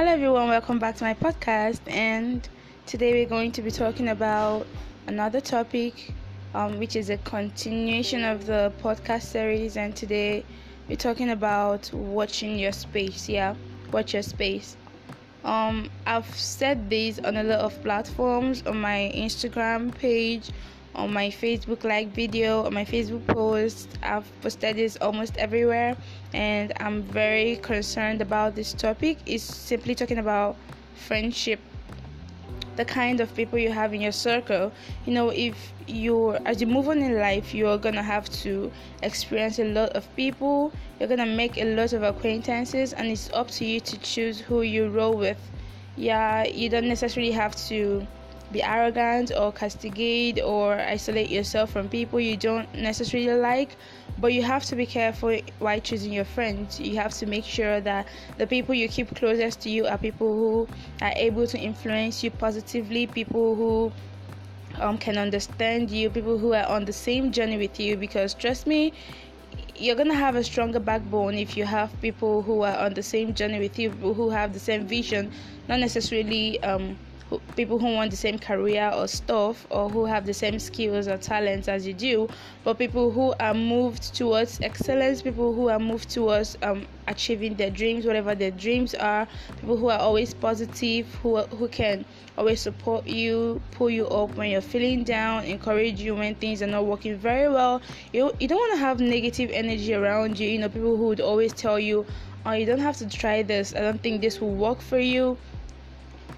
Hello, everyone, welcome back to my podcast. And today we're going to be talking about another topic, um, which is a continuation of the podcast series. And today we're talking about watching your space. Yeah, watch your space. Um, I've said this on a lot of platforms on my Instagram page, on my Facebook like video, on my Facebook post. I've posted this almost everywhere, and I'm very concerned about this topic. It's simply talking about friendship, the kind of people you have in your circle. You know, if you as you move on in life, you're gonna have to experience a lot of people. You're gonna make a lot of acquaintances, and it's up to you to choose who you roll with. Yeah, you don't necessarily have to be arrogant or castigate or isolate yourself from people you don't necessarily like but you have to be careful while choosing your friends. You have to make sure that the people you keep closest to you are people who are able to influence you positively people who um, can understand you people who are on the same journey with you because trust me you're gonna have a stronger backbone if you have people who are on the same journey with you who have the same vision not necessarily um, people who want the same career or stuff or who have the same skills or talents as you do but people who are moved towards excellence people who are moved towards um, achieving their dreams whatever their dreams are people who are always positive who who can always support you pull you up when you're feeling down encourage you when things are not working very well. You you don't want to have negative energy around you you know people who would always tell you oh you don't have to try this. I don't think this will work for you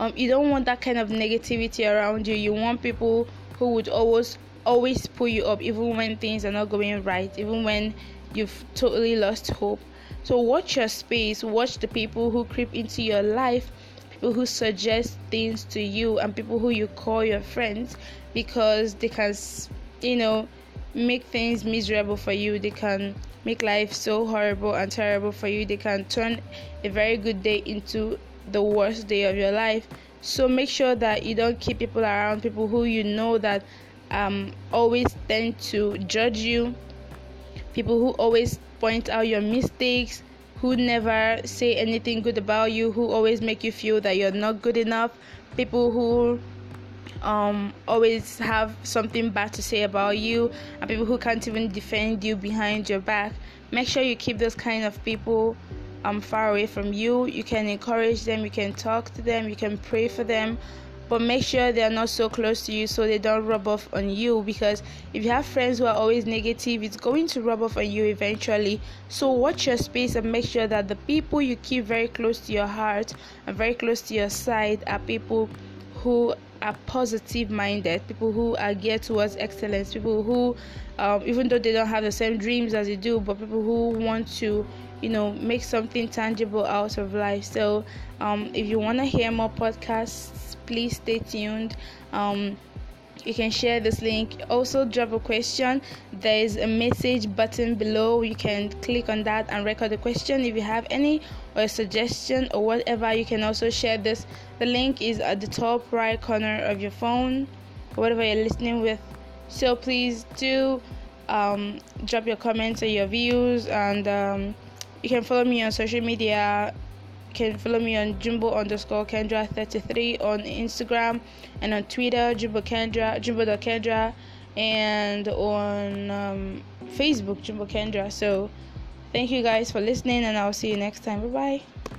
um, you don't want that kind of negativity around you. You want people who would always always pull you up even when things are not going right even when you've totally lost hope. So watch your space. Watch the people who creep into your life people who suggest things to you and people who you call your friends because they can you know make things miserable for you. They can make life so horrible and terrible for you. They can turn a very good day into the worst day of your life. So make sure that you don't keep people around people who you know that um, always tend to judge you, people who always point out your mistakes, who never say anything good about you, who always make you feel that you're not good enough, people who um, always have something bad to say about you, and people who can't even defend you behind your back. Make sure you keep those kind of people um, far away from you. You can encourage them, you can talk to them, you can pray for them, but make sure they are not so close to you so they don't rub off on you. Because if you have friends who are always negative, it's going to rub off on you eventually. So, watch your space and make sure that the people you keep very close to your heart and very close to your side are people who are positive minded, people who are geared towards excellence, people who, um, even though they don't have the same dreams as you do, but people who want to, you know, make something tangible out of life. So, um, if you want to hear more podcasts, please stay tuned. Um, you can share this link. Also drop a question. There is a message button below. You can click on that and record a question if you have any or a suggestion or whatever. You can also share this. The link is at the top right corner of your phone whatever you're listening with. So please do um, drop your comments and your views and um, you can follow me on social media can follow me on Jumbo underscore Kendra 33 on Instagram and on Twitter Jumbo Kendra Jumbo Kendra and on um, Facebook Jumbo Kendra. So thank you guys for listening and I'll see you next time. Bye bye.